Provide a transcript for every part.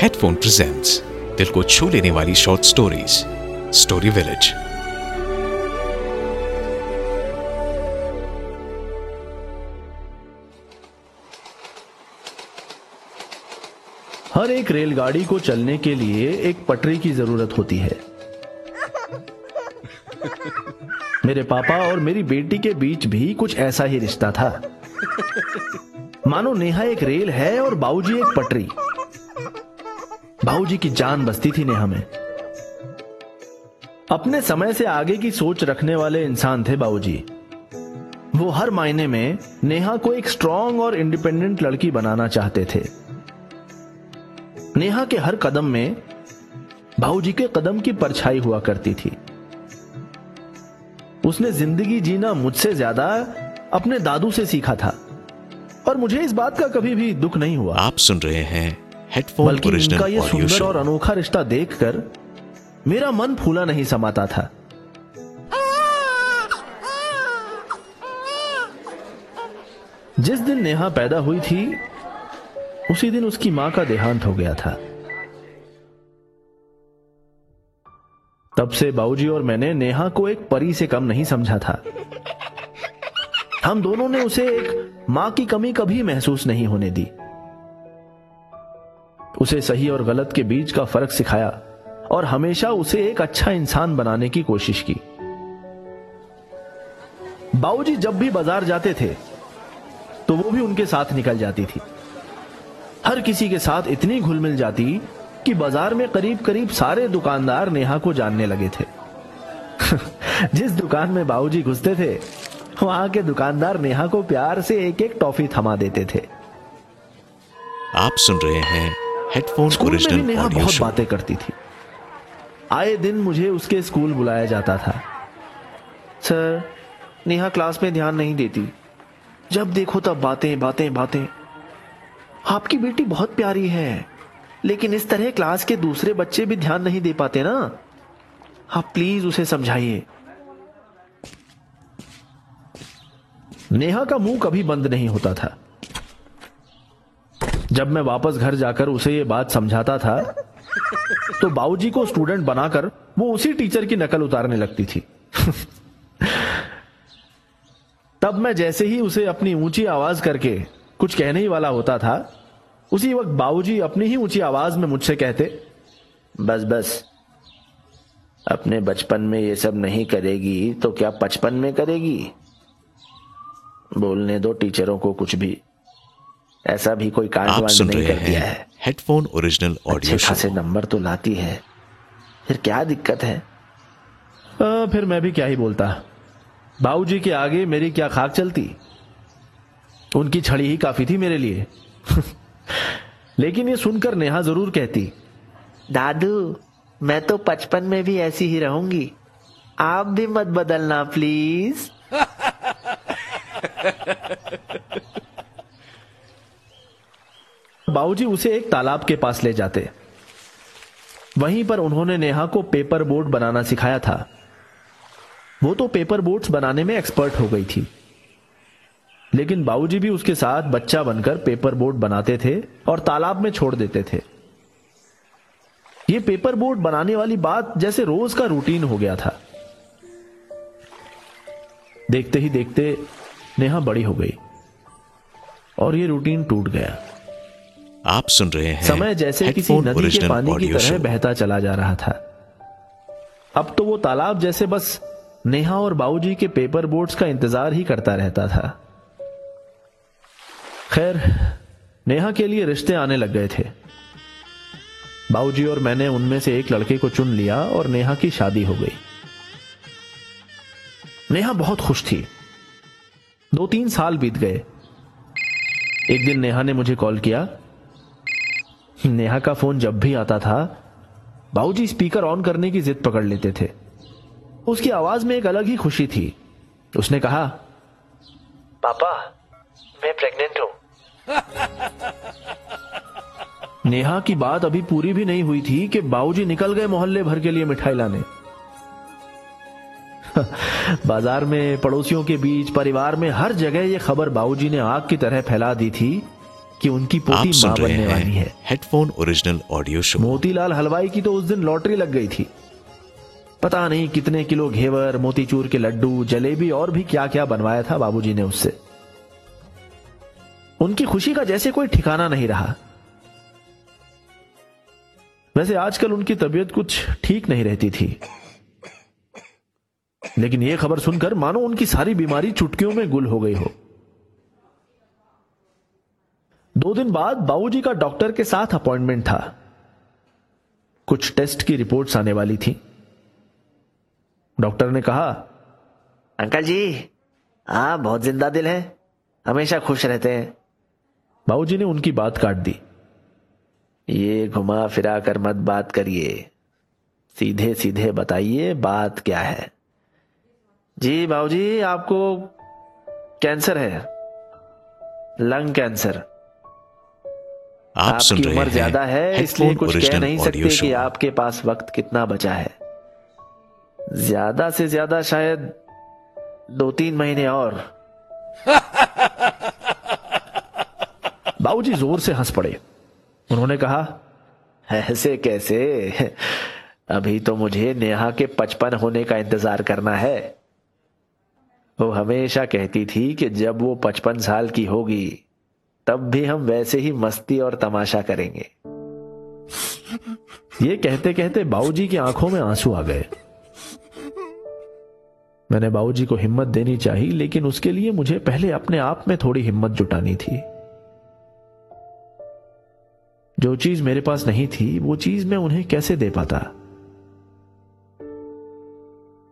Headphone presents दिल को छू लेने वाली शॉर्ट स्टोरीज स्टोरी विलेज हर एक रेलगाड़ी को चलने के लिए एक पटरी की ज़रूरत होती है। मेरे पापा और मेरी बेटी के बीच भी कुछ ऐसा ही रिश्ता था। मानो नेहा एक रेल है और बाबूजी एक पटरी। बाबूजी की जान बसती थी नेहा में। अपने समय से आगे की सोच रखने वाले इंसान थे बाबूजी। वो हर मायने में नेहा को एक स्ट्रांग और इंडिपेंडेंट लड़की बनाना चाहते थे। नेहा के हर कदम में भाऊजी के कदम की परछाई हुआ करती थी। उसने ज़िंदगी जीना मुझसे ज़्यादा अपने दादू से सीखा था। और मुझे इस बात का कभी भी दुख नहीं हुआ। आप सुन रहे हैं हेडफोन बल्कि इनका ये सुंदर और अनोखा रिश्ता देखकर मेरा मन फूला नहीं समाता था। जिस दिन नेहा पैदा हुई थी उसी दिन उसकी माँ का देहांत हो गया था। तब से बाबूजी और मैंने नेहा को एक परी से कम नहीं समझा था। हम दोनों ने उसे एक माँ की कमी कभी महसूस नहीं होने दी। उसे सही और गलत के बीच का फ़र्क सिखाया और हमेशा उसे एक अच्छा इंसान बनाने की कोशिश की। बाबूजी जब भी बाज़ार जाते थे तो वो भी उनके साथ निकल जाती थी। हर किसी के साथ इतनी घुल मिल जाती कि बाज़ार में करीब करीब सारे दुकानदार नेहा को जानने लगे थे। जिस दुकान में बाबूजी घुसते थे, वहाँ के दुकानदार नेहा को प्यार से एक एक टॉफी थमा देते थे। आप सुन रहे हैं हेडफोन स्कूल में भी ओरिजिनल नेहा ऑडियो बहुत बातें करती थी। आए दिन मुझे उसके स्कूल बुलाया जाता था। सर नेहा क्लास में ध्यान नहीं देती। जब देखो तब बातें बातें बातें। आपकी बेटी बहुत प्यारी है लेकिन इस तरह क्लास के दूसरे बच्चे भी ध्यान नहीं दे पाते ना। आप प्लीज़ उसे समझाइए। नेहा का मुँह कभी बंद नहीं होता था। जब मैं वापस घर जाकर उसे ये बात समझाता था तो बाबूजी को स्टूडेंट बनाकर वो उसी टीचर की नकल उतारने लगती थी। तब मैं जैसे ही उसे अपनी ऊँची आवाज़ करके कुछ कहने ही वाला होता था, उसी वक्त बाबूजी अपनी ही ऊँची आवाज़ में मुझसे कहते, बस बस, अपने बचपन में ये सब नहीं करेगी तो क्या पचपन में करेगी? बोलने दो टीचरों को कुछ भी। ऐसा भी कोई कांड आप सुन नहीं रहे कर दिया हैं है। हेडफोन ओरिजिनल ऑडियो अच्छे खासे नंबर तो लाती है। फिर क्या दिक्कत है? आ, फिर मैं भी क्या ही बोलता। बाबूजी के आगे मेरी क्या खाक चलती? उनकी छड़ी ही काफ़ी थी मेरे लिए। लेकिन ये सुनकर नेहा ज़रूर कहती दादू मैं तो बचपन में भी ऐसी ही रहूँगी। आप भी मत बदलना प्लीज़ बाबूजी उसे एक तालाब के पास ले जाते। वहीं पर उन्होंने नेहा को पेपर बोट बनाना सिखाया था। वो तो पेपर बोट्स बनाने में एक्सपर्ट हो गई थी। लेकिन बाबूजी भी उसके साथ बच्चा बनकर पेपर बोट बनाते थे और तालाब में छोड़ देते थे। ये पेपर बोट बनाने वाली बात जैसे रोज का रूटीन हो गया था। देखते ही देखते नेहा बड़ी हो गई और ये रूटीन टूट गया। आप सुन रहे हैं समय जैसे किसी नदी के पानी की तरह बहता चला जा रहा था। अब तो वो तालाब जैसे बस नेहा और बाबूजी के पेपर बोट्स का इंतज़ार ही करता रहता था। खैर नेहा के लिए रिश्ते आने लग गए थे। बाबूजी और मैंने उनमें से एक लड़के को चुन लिया और नेहा की शादी हो गई। नेहा बहुत खुश थी। दो तीन साल बीत गए। एक दिन नेहा ने मुझे कॉल किया। नेहा का फ़ोन जब भी आता था बाबूजी स्पीकर ऑन करने की जिद पकड़ लेते थे। उसकी आवाज़ में एक अलग ही खुशी थी। उसने कहा पापा मैं प्रेग्नेंट हूँ। नेहा की बात अभी पूरी भी नहीं हुई थी कि बाबूजी निकल गए मोहल्ले भर के लिए मिठाई लाने। बाज़ार में पड़ोसियों के बीच परिवार में हर जगह यह खबर बाबूजी ने आग की तरह फैला दी थी। कि उनकी पोती माँ बनने वाली है। Headphone original audio show Motilal Halwai की तो उस दिन लॉटरी लग गई थी। पता नहीं कितने किलो घेवर मोतीचूर के लड्डू जलेबी और भी क्या क्या बनवाया था बाबूजी ने उससे। उनकी खुशी का जैसे कोई ठिकाना नहीं रहा। वैसे आजकल उनकी तबीयत कुछ ठीक नहीं रहती थी। लेकिन यह खबर सुनकर मानो उनकी सारी बीमारी चुटकियों में गुल हो गई हो। दो दिन बाद बाबूजी का डॉक्टर के साथ अपॉइंटमेंट था। कुछ टेस्ट की रिपोर्ट्स आने वाली थी। डॉक्टर ने कहा अंकल जी आप बहुत ज़िंदा दिल हैं। हमेशा खुश रहते हैं। बाबूजी ने उनकी बात काट दी। ये घुमा फिरा कर मत बात करिए। सीधे सीधे बताइए बात क्या है। जी बाबूजी आपको कैंसर है। Lung cancer. आप सुन आपकी रहे उम्र ज़्यादा है इसलिए कुछ कह नहीं सकते कि आपके पास वक्त कितना बचा है। ज़्यादा से ज़्यादा शायद दो तीन महीने और। बाबूजी ज़ोर से हंस पड़े। उन्होंने कहा ऐसे कैसे? अभी तो मुझे नेहा के पचपन होने का इंतज़ार करना है। वो हमेशा कहती थी कि जब वो पचपन साल की होगी तब भी हम वैसे ही मस्ती और तमाशा करेंगे। ये कहते कहते बाबूजी की आँखों में आँसू आ गए। मैंने बाबूजी को हिम्मत देनी चाहिए, लेकिन उसके लिए मुझे पहले अपने आप में थोड़ी हिम्मत जुटानी थी। जो चीज़ मेरे पास नहीं थी, वो चीज़ मैं उन्हें कैसे दे पाता?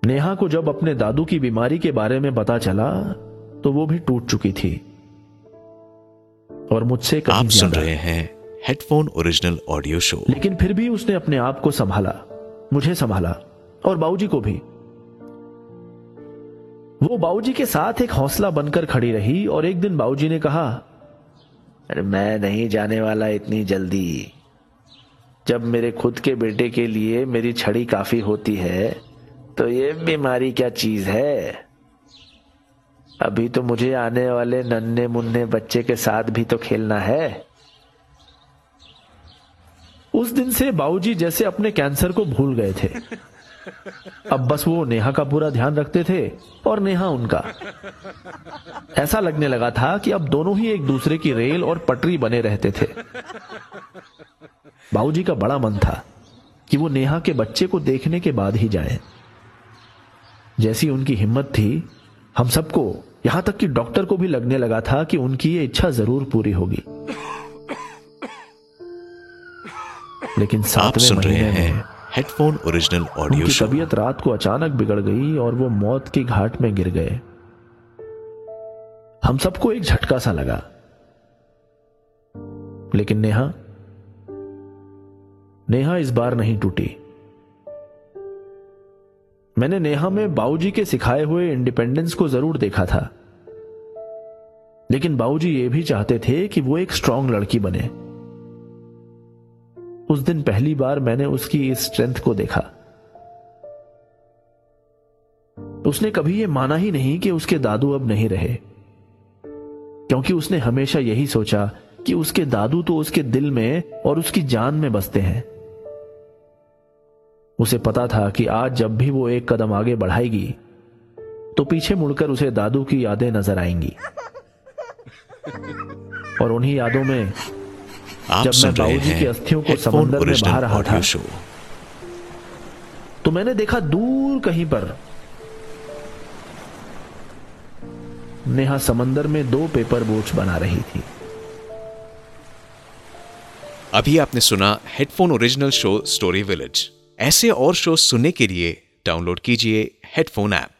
नेहा को जब अपने दादू की बीमारी के बारे में पता चला तो वो भी टूट चुकी थी। और मुझसे आप सुन रहे हैं हेडफोन ओरिजिनल ऑडियो शो लेकिन फिर भी उसने अपने आप को संभाला मुझे संभाला और बाबूजी को भी। वो बाबूजी के साथ एक हौसला बनकर खड़ी रही और एक दिन बाबूजी ने कहा अरे मैं नहीं जाने वाला इतनी जल्दी। जब मेरे खुद के बेटे के लिए मेरी छड़ी काफ़ी होती है तो ये बीमारी क्या चीज़ है? अभी तो मुझे आने वाले नन्हे मुन्ने बच्चे के साथ भी तो खेलना है। उस दिन से बाबूजी जैसे अपने कैंसर को भूल गए थे। अब बस वो नेहा का पूरा ध्यान रखते थे और नेहा उनका। ऐसा लगने लगा था कि अब दोनों ही एक दूसरे की रेल और पटरी बने रहते थे। बाबूजी का बड़ा मन था कि वो नेहा के बच्चे को देखने के बाद ही जाए। जैसी उनकी हिम्मत थी, हम सबको यहाँ तक कि डॉक्टर को भी लगने लगा था कि उनकी ये इच्छा ज़रूर पूरी होगी। लेकिन आप सुन रहे हैं हेडफोन ओरिजिनल ऑडियो उनकी तबीयत रात को अचानक बिगड़ गई और वो मौत की घाट में गिर गए। हम सबको एक झटका सा लगा। लेकिन नेहा नेहा इस बार नहीं टूटी। मैंने नेहा में बाबूजी के सिखाए हुए इंडिपेंडेंस को ज़रूर देखा था। लेकिन बाबूजी ये भी चाहते थे कि वो एक स्ट्रांग लड़की बने। उस दिन पहली बार मैंने उसकी इस स्ट्रेंथ को देखा। उसने कभी यह माना ही नहीं कि उसके दादू अब नहीं रहे। क्योंकि उसने हमेशा यही सोचा कि उसके दादू तो उसके दिल में और उसकी जान में बसते हैं। उसे पता था कि आज जब भी वो एक कदम आगे बढ़ाएगी तो पीछे मुड़कर उसे दादू की यादें नज़र आएँगी। और उन्हीं यादों में आप जब मैं बाबूजी की अस्थियों को समंदर में बहा रहा था। तो मैंने देखा दूर कहीं पर नेहा समंदर में दो पेपर बोट्स बना रही थी। अभी आपने सुना headphone original show story village. ऐसे और शो सुनने के लिए डाउनलोड कीजिए हेडफोन ऐप।